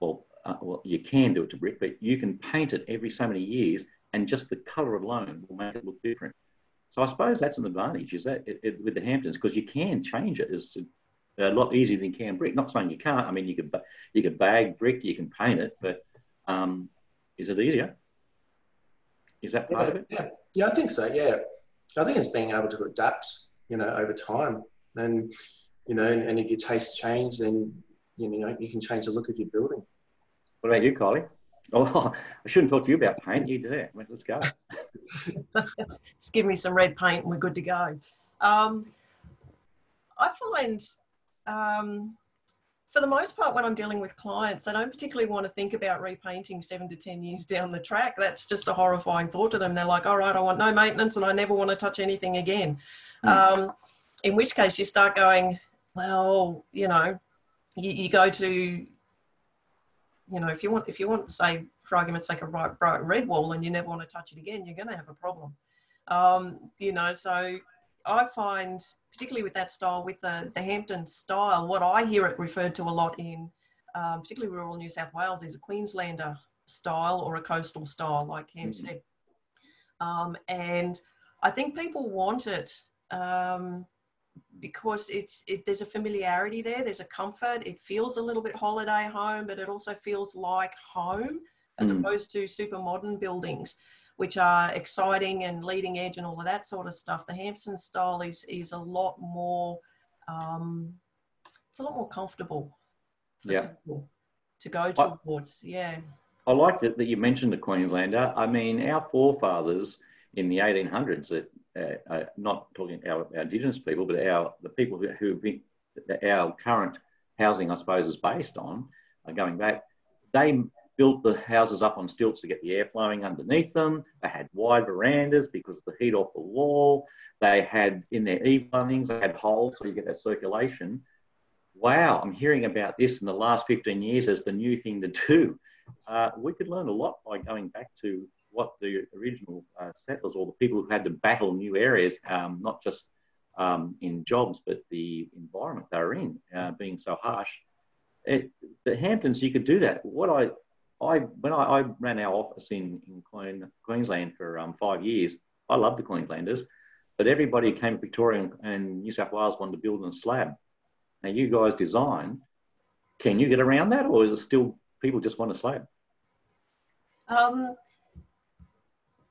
or uh, well, you can do it to brick, but you can paint it every so many years, and just the colour alone will make it look different. So I suppose that's an advantage, is that it, it, with the Hamptons, because you can change it. It's a lot easier than you can brick. Not saying you can't. I mean, you could you could bag brick, you can paint it, but um, is it easier? Is that part yeah, of it? Yeah, yeah, I think so. Yeah, I think it's being able to adapt, you know, over time, and you know, and, and if your tastes change, then you know you can change the look of your building. What about you, Kylie? Oh, I shouldn't talk to you about paint. You do that. Let's go. Just give me some red paint and we're good to go. Um, I find, um, for the most part, when I'm dealing with clients, they don't particularly want to think about repainting seven to 10 years down the track. That's just a horrifying thought to them. They're like, all right, I want no maintenance and I never want to touch anything again. Mm. Um, in which case, you start going, well, you know, you, you go to you know, if you want, if you want, say, for argument's sake, a bright, bright red wall and you never want to touch it again, you're going to have a problem. Um, you know, so I find, particularly with that style, with the, the Hampton style, what I hear it referred to a lot in, um, particularly rural New South Wales, is a Queenslander style or a coastal style, like Cam mm-hmm. said. Um, and I think people want it um, because it's it, there's a familiarity there there's a comfort it feels a little bit holiday home but it also feels like home as mm. opposed to super modern buildings which are exciting and leading edge and all of that sort of stuff the hampton style is is a lot more um, it's a lot more comfortable for yeah. to go towards I, yeah i like that, that you mentioned the queenslander i mean our forefathers in the 1800s that uh, uh, not talking our, our, indigenous people, but our the people who, who been, our current housing, I suppose, is based on, uh, going back, they built the houses up on stilts to get the air flowing underneath them. They had wide verandas because the heat off the wall. They had in their eave linings, they had holes so you get that circulation. Wow, I'm hearing about this in the last 15 years as the new thing to do. Uh, we could learn a lot by going back to what the original uh, settlers or the people who had to battle new areas, um, not just um, in jobs, but the environment they were in uh, being so harsh. It, the Hamptons, you could do that. What I, I when I, I ran our office in, in Queensland for um, five years, I loved the Queenslanders, but everybody came to Victoria and New South Wales wanted to build on a slab. Now, you guys design, can you get around that, or is it still people just want a slab? Um,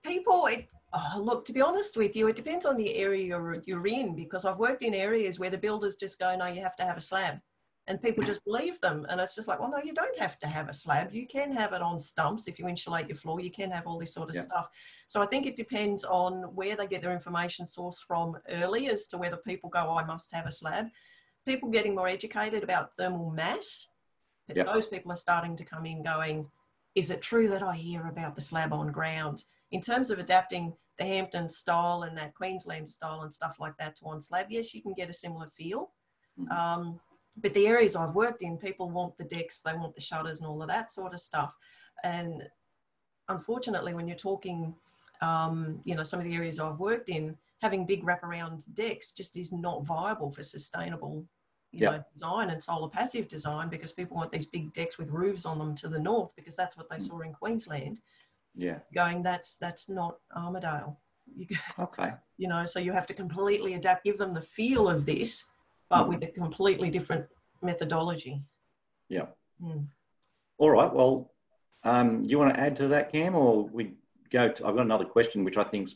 people, it, oh, look, to be honest with you, it depends on the area you're, you're in because I've worked in areas where the builders just go, no, you have to have a slab. And people just believe them. And it's just like, well, no, you don't have to have a slab. You can have it on stumps if you insulate your floor. You can have all this sort of yeah. stuff. So I think it depends on where they get their information source from early as to whether people go, oh, I must have a slab. People getting more educated about thermal mass, yep. those people are starting to come in going, is it true that I hear about the slab on ground? In terms of adapting the Hampton style and that Queenslander style and stuff like that to one slab, yes, you can get a similar feel. Mm-hmm. Um, but the areas I've worked in, people want the decks, they want the shutters and all of that sort of stuff. And unfortunately, when you're talking, um, you know, some of the areas I've worked in, having big wraparound decks just is not viable for sustainable you yep. know, design and solar passive design because people want these big decks with roofs on them to the north because that's what they mm. saw in Queensland yeah. Going that's that's not Armidale. You, okay. you know so you have to completely adapt give them the feel of this but mm. with a completely different methodology. Yeah. Mm. all right well um, you want to add to that cam or we go to i've got another question which i think is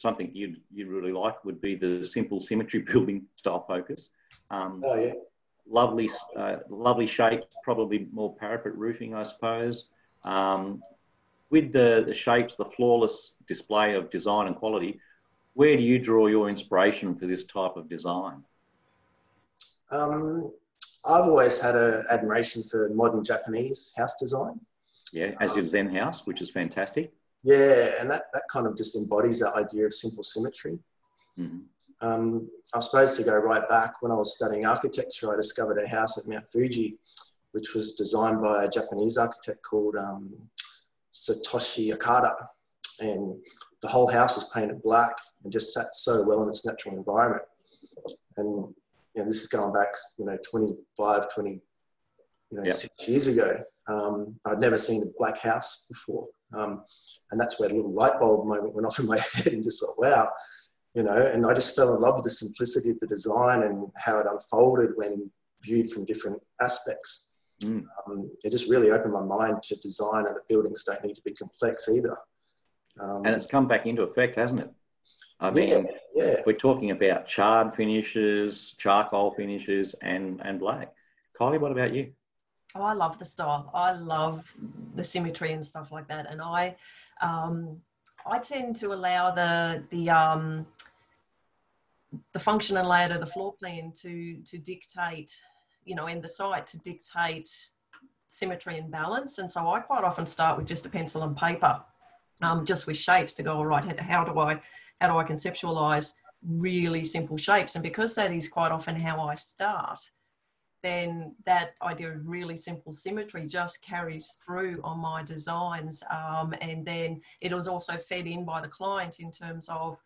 something you'd, you'd really like would be the simple symmetry building style focus. Um, oh yeah. lovely uh, lovely shapes probably more parapet roofing i suppose. Um, with the, the shapes, the flawless display of design and quality, where do you draw your inspiration for this type of design? Um, I've always had an admiration for modern Japanese house design. Yeah, as your um, Zen house, which is fantastic. Yeah, and that, that kind of just embodies that idea of simple symmetry. Mm-hmm. Um, I suppose to go right back, when I was studying architecture, I discovered a house at Mount Fuji, which was designed by a Japanese architect called um, Satoshi Okada. And the whole house was painted black and just sat so well in its natural environment. And you know, this is going back, you know, 25, 20, you know, yep. six years ago. Um, I'd never seen a black house before. Um, and that's where the little light bulb moment went off in my head and just thought, wow, you know, and I just fell in love with the simplicity of the design and how it unfolded when viewed from different aspects. Mm. Um, it just really opened my mind to design and the buildings don't need to be complex either. Um, and it's come back into effect, hasn't it? I mean, yeah, yeah. we're talking about charred finishes, charcoal finishes, and, and black. Kylie, what about you? Oh, I love the style. I love the symmetry and stuff like that. And I, um, I tend to allow the the um, the function and layout of the floor plan to to dictate, you know, in the site to dictate symmetry and balance. And so I quite often start with just a pencil and paper, um, just with shapes to go. All right, how do I how do I conceptualize really simple shapes? And because that is quite often how I start then that idea of really simple symmetry just carries through on my designs. Um, and then it was also fed in by the client in terms of,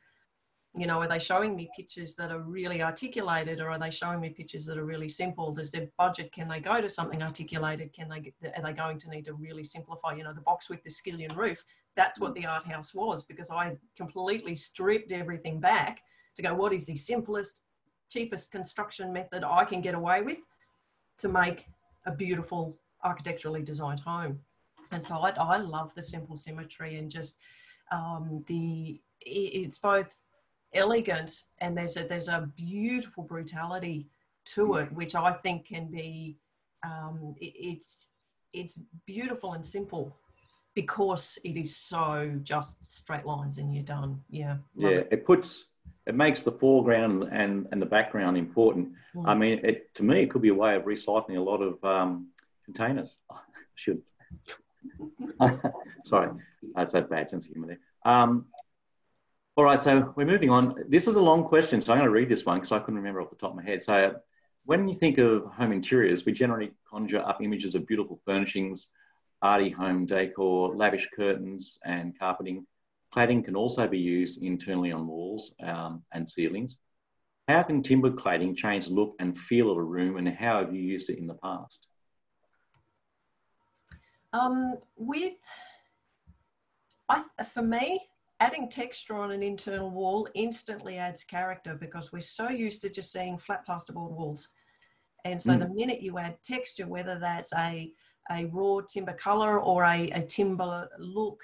you know, are they showing me pictures that are really articulated or are they showing me pictures that are really simple? Does their budget, can they go to something articulated? Can they, get, are they going to need to really simplify, you know, the box with the skillion roof? That's what the art house was because I completely stripped everything back to go, what is the simplest, cheapest construction method I can get away with? to make a beautiful architecturally designed home. And so I, I love the simple symmetry and just um, the it's both elegant and there's a there's a beautiful brutality to it, which I think can be um, it, it's it's beautiful and simple because it is so just straight lines and you're done. Yeah. Yeah, it. it puts it makes the foreground and, and the background important. Mm. I mean, it, to me, it could be a way of recycling a lot of um, containers. I should. Sorry, that's a bad sense of humor there. Um, all right, so we're moving on. This is a long question, so I'm going to read this one because I couldn't remember off the top of my head. So, when you think of home interiors, we generally conjure up images of beautiful furnishings, arty home decor, lavish curtains, and carpeting. Cladding can also be used internally on walls um, and ceilings. How can timber cladding change the look and feel of a room and how have you used it in the past? Um, with, I, for me, adding texture on an internal wall instantly adds character because we're so used to just seeing flat plasterboard walls. And so mm. the minute you add texture, whether that's a, a raw timber color or a, a timber look,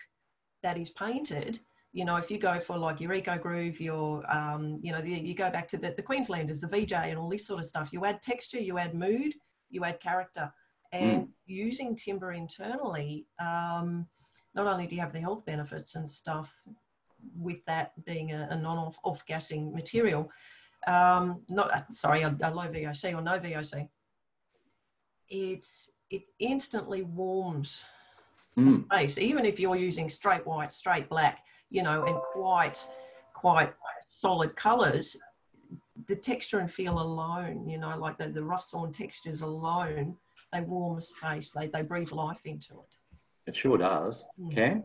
that is painted, you know, if you go for like your Ecogroove, your, um, you know, the, you go back to the, the Queenslanders, the VJ and all this sort of stuff, you add texture, you add mood, you add character. And mm. using timber internally, um, not only do you have the health benefits and stuff with that being a, a non off gassing material, um, not, sorry, a, a low VOC or no VOC, it's, it instantly warms mm. space, even if you're using straight white, straight black, you know, and quite, quite solid colours, the texture and feel alone, you know, like the, the rough sawn textures alone, they warm a space, they, they breathe life into it. It sure does. Mm. Cam?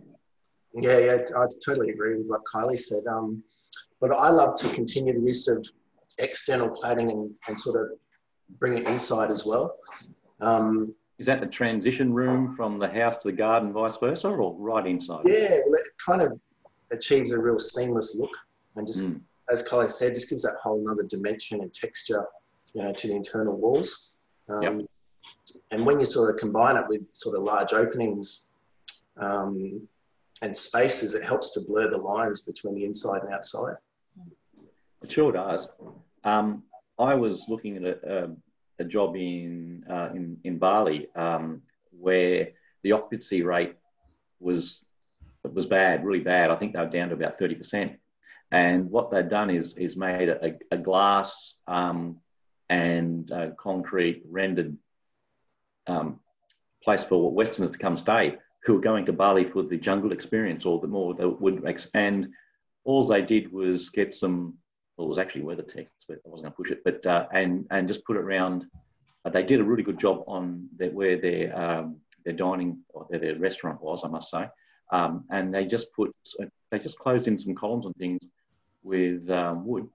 Yeah, yeah, I totally agree with what Kylie said. Um, but I love to continue the use of external cladding and, and sort of bring it inside as well. Um, is that the transition room from the house to the garden, vice versa, or right inside? Yeah, well, it kind of achieves a real seamless look, and just mm. as Kylie said, just gives that whole other dimension and texture, you know, to the internal walls. Um, yep. And when you sort of combine it with sort of large openings um, and spaces, it helps to blur the lines between the inside and outside. It sure does. Um, I was looking at a, a a job in uh, in in Bali um, where the occupancy rate was was bad, really bad. I think they were down to about thirty percent. And what they've done is is made a, a glass um, and uh, concrete rendered um, place for Westerners to come stay who were going to Bali for the jungle experience or the more the wood and all they did was get some well, it was actually WeatherTex, but I wasn't going to push it. But uh, and and just put it around. Uh, they did a really good job on the, where their um, their dining or their, their, restaurant was, I must say. Um, and they just put they just closed in some columns and things with um, wood,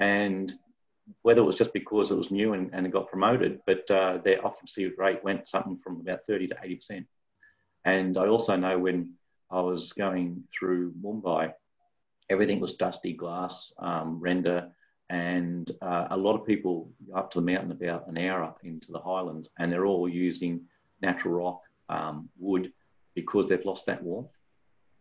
and whether it was just because it was new and, and it got promoted, but uh, their occupancy rate went something from about 30 to 80%. And I also know when I was going through Mumbai, everything was dusty glass, um, render, and uh, a lot of people up to the mountain about an hour up into the highlands, and they're all using natural rock um, wood because they've lost that warmth.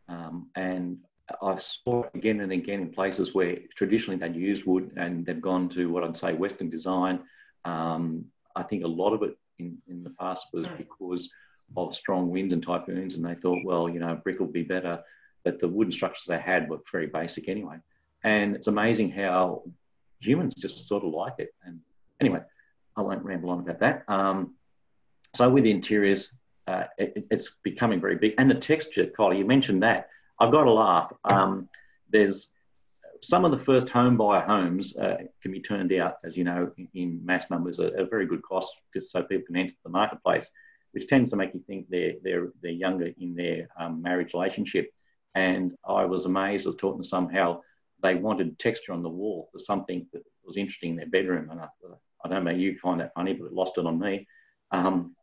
Um, and I saw it again and again in places where traditionally they'd used wood and they've gone to what I'd say Western design. Um, I think a lot of it in, in the past was because of strong winds and typhoons, and they thought, well, you know, brick will be better. But the wooden structures they had were very basic anyway. And it's amazing how humans just sort of like it. And anyway, I won't ramble on about that. Um, so with interiors, uh, it, it's becoming very big. And the texture, Kylie, you mentioned that. I've got to laugh. Um, there's some of the first home buyer homes uh, can be turned out, as you know, in, in mass numbers at a very good cost, just so people can enter the marketplace, which tends to make you think they're they're they're younger in their um, marriage relationship. And I was amazed. I was talking to somehow they wanted texture on the wall for something that was interesting in their bedroom, and I, I don't know you find that funny, but it lost it on me. Um,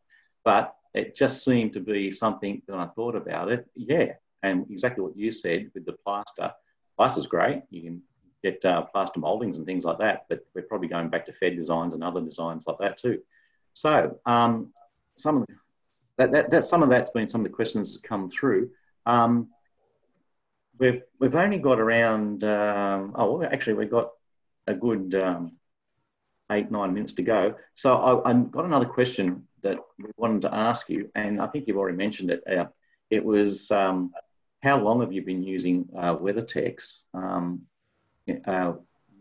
but it just seemed to be something that I thought about it. Yeah, and exactly what you said with the plaster. Plaster's great. You can get uh, plaster moldings and things like that, but we're probably going back to Fed designs and other designs like that too. So um, some of the, that, that, that, some of that's been some of the questions that come through. Um, we've we've only got around. Um, oh, actually, we've got a good um, eight nine minutes to go. So I, I got another question that we wanted to ask you, and I think you've already mentioned it. Uh, it was um, how long have you been using uh, WeatherTex? Um, uh,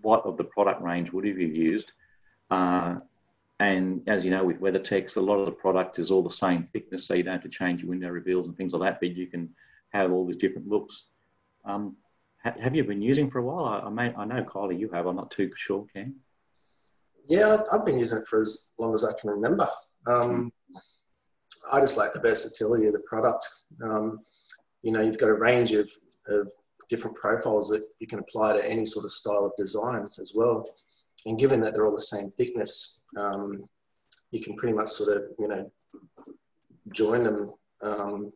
what of the product range would have you used? Uh, and as you know, with WeatherTex, a lot of the product is all the same thickness, so you don't have to change your window reveals and things like that, but you can have all these different looks. Um, ha have you been using for a while? I, I, may, I know, Kylie, you have. I'm not too sure, Cam. Yeah, I've been using it for as long as I can remember. Um, I just like the versatility of the product. Um, you know, you've got a range of, of different profiles that you can apply to any sort of style of design as well. And given that they're all the same thickness, um, you can pretty much sort of, you know, join them, um,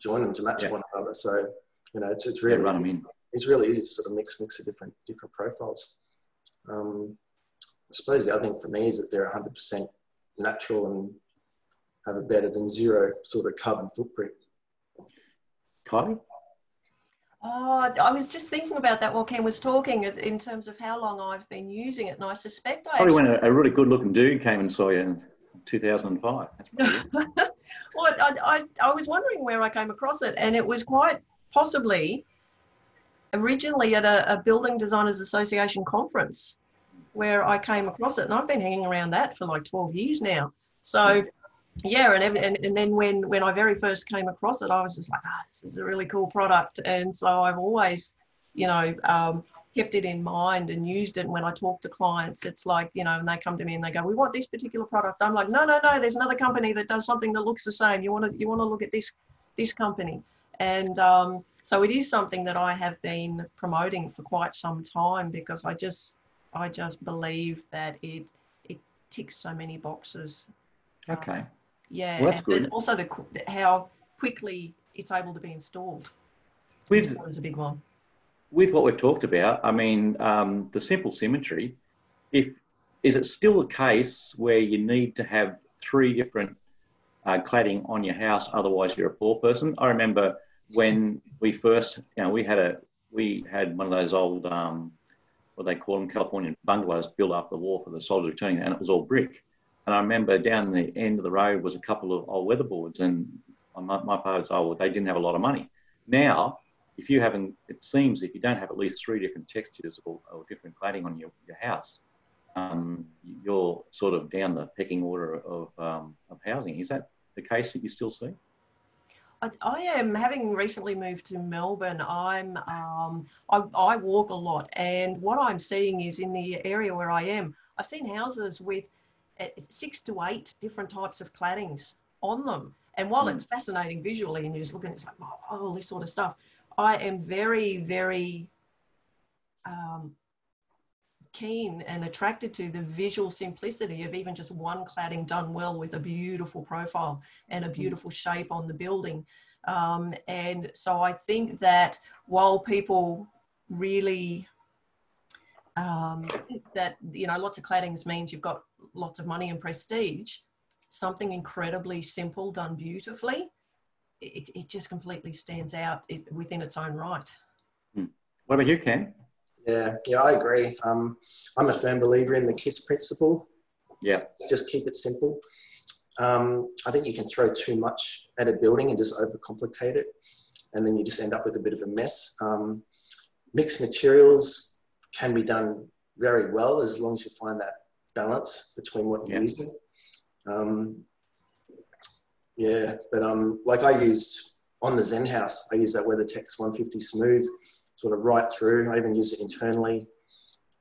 join them to match yeah. one another. So, you know, it's, it's really, yeah, run them in. it's really easy to sort of mix, mix the different, different profiles. Um, I suppose the other thing for me is that they're 100% natural and have a better than zero sort of carbon footprint. Kylie? Oh, I was just thinking about that while Cam was talking in terms of how long I've been using it, and I suspect I probably actually... when a, a, really good-looking dude came and saw you in 2005. well, I, I, I was wondering where I came across it, and it was quite possibly originally at a, a Building Designers Association conference where I came across it, and I've been hanging around that for like 12 years now. So, hmm. Yeah, and, and, and then when, when I very first came across it, I was just like, oh, this is a really cool product. And so I've always, you know, um, kept it in mind and used it. And when I talk to clients, it's like, you know, and they come to me and they go, we want this particular product. I'm like, no, no, no, there's another company that does something that looks the same. You want to, you want to look at this, this company. And um, so it is something that I have been promoting for quite some time because I just, I just believe that it it ticks so many boxes. Okay. Um, yeah, well, that's good. also the how quickly it's able to be installed. With is a big one. With what we've talked about, I mean, um, the simple symmetry. If is it still the case where you need to have three different uh, cladding on your house, otherwise you're a poor person? I remember when we first, you know, we had a we had one of those old um, what they call them Californian bungalows built up the wall for the soldiers returning, and it was all brick. And I remember down the end of the road was a couple of old weatherboards, and my, my father's oh well, they didn't have a lot of money. Now, if you haven't, it seems if you don't have at least three different textures or, or different cladding on your, your house, um, you're sort of down the pecking order of, um, of housing. Is that the case that you still see? I, I am having recently moved to Melbourne. I'm um, I, I walk a lot, and what I'm seeing is in the area where I am, I've seen houses with six to eight different types of claddings on them. And while mm. it's fascinating visually, and you're just looking, it's like oh, all this sort of stuff. I am very, very um, keen and attracted to the visual simplicity of even just one cladding done well with a beautiful profile and a mm. beautiful shape on the building. Um, and so I think that while people really um, that you know lots of claddings means you've got lots of money and prestige, something incredibly simple done beautifully, it, it just completely stands out within its own right. Hmm. What about you, Cam? Yeah, yeah, I agree. Um, I'm a firm believer in the KISS principle. Yeah. Just keep it simple. Um, I think you can throw too much at a building and just overcomplicate it, and then you just end up with a bit of a mess. Um, mixed materials can be done very well as long as you find that balance between what you're yeah. using. Um, yeah, but um, like I used on the Zen House, I use that WeatherTex 150 Smooth sort of right through. I even use it internally.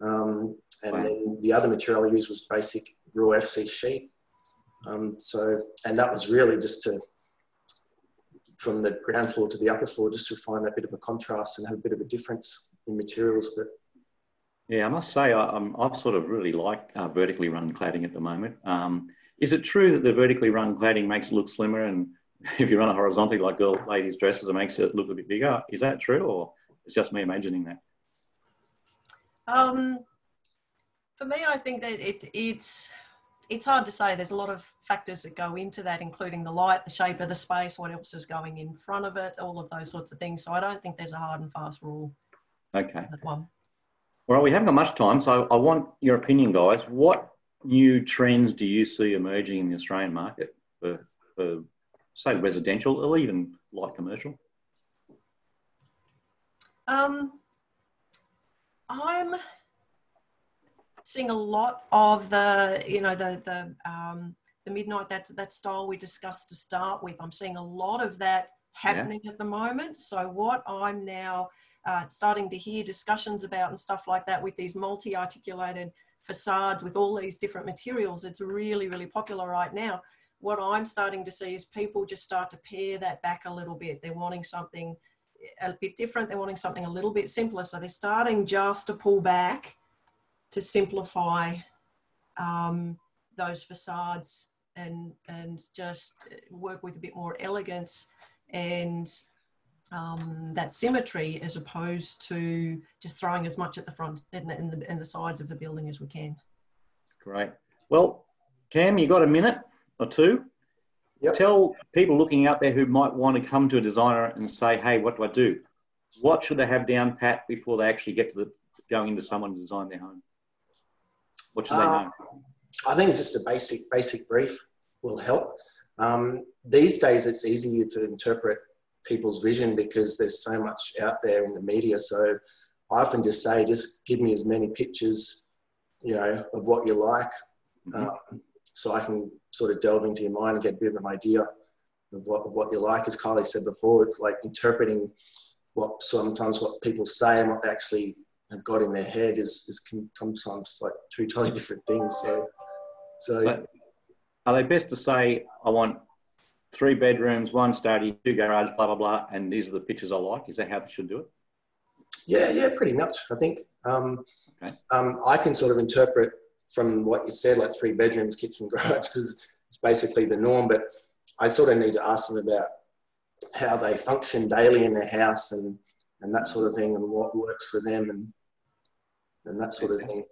Um, and wow. then the other material I used was basic raw FC sheet. Um, so, and that was really just to, from the ground floor to the upper floor, just to find that bit of a contrast and have a bit of a difference in materials. But yeah, I must say, I, have sort of really like uh, vertically run cladding at the moment. Um, is it true that the vertically run cladding makes it look slimmer, and if you run it horizontally like girl ladies' dresses, it makes it look a bit bigger? Is that true, or it's just me imagining that. Um, for me, I think that it, it's it's hard to say. There's a lot of factors that go into that, including the light, the shape of the space, what else is going in front of it, all of those sorts of things. So I don't think there's a hard and fast rule. Okay. That one. Well, we haven't got much time, so I want your opinion, guys. What new trends do you see emerging in the Australian market for, for say, residential or even light commercial? Um, I'm seeing a lot of the, you know, the the um, the midnight that that style we discussed to start with. I'm seeing a lot of that happening yeah. at the moment. So what I'm now uh, starting to hear discussions about and stuff like that with these multi-articulated facades with all these different materials. It's really really popular right now. What I'm starting to see is people just start to pare that back a little bit. They're wanting something a bit different. They're wanting something a little bit simpler. So they're starting just to pull back to simplify um, those facades and and just work with a bit more elegance and um, that symmetry as opposed to just throwing as much at the front and, and, the, and the sides of the building as we can. Great. Well, Cam, you got a minute or two? Yep. Tell people looking out there who might want to come to a designer and say, hey, what do I do? What should they have down pat before they actually get to the going into someone to design their home? What should uh, they know? I think just a basic basic brief will help. Um, these days, it's easier to interpret people's vision because there's so much out there in the media. So I often just say, just give me as many pictures, you know, of what you like. Mm-hmm. Um, so I can sort of delve into your mind and get a bit of an idea of what, of what you like. As Kylie said before, it's like interpreting what sometimes what people say and what they actually have got in their head is, is sometimes like two totally different things. So, so, so are they best to say, I want three bedrooms, one study, two garage, blah, blah, blah, and these are the pictures I like? Is that how they should do it? Yeah, yeah, pretty much. I think um, okay. um, I can sort of interpret from what you said, like three bedrooms, kitchen, garage, because it's basically the norm. But I sort of need to ask them about how they function daily in their house and, and that sort of thing and what works for them and, and that sort of thing.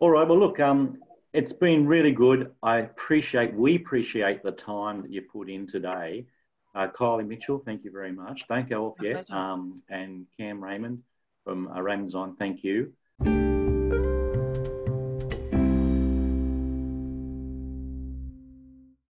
All right. Well, look, um, it's been really good. I appreciate, we appreciate the time that you put in today. Uh, Kylie Mitchell, thank you very much. Don't go off yet. Um, and Cam Raymond from uh, Raymond Design, thank you.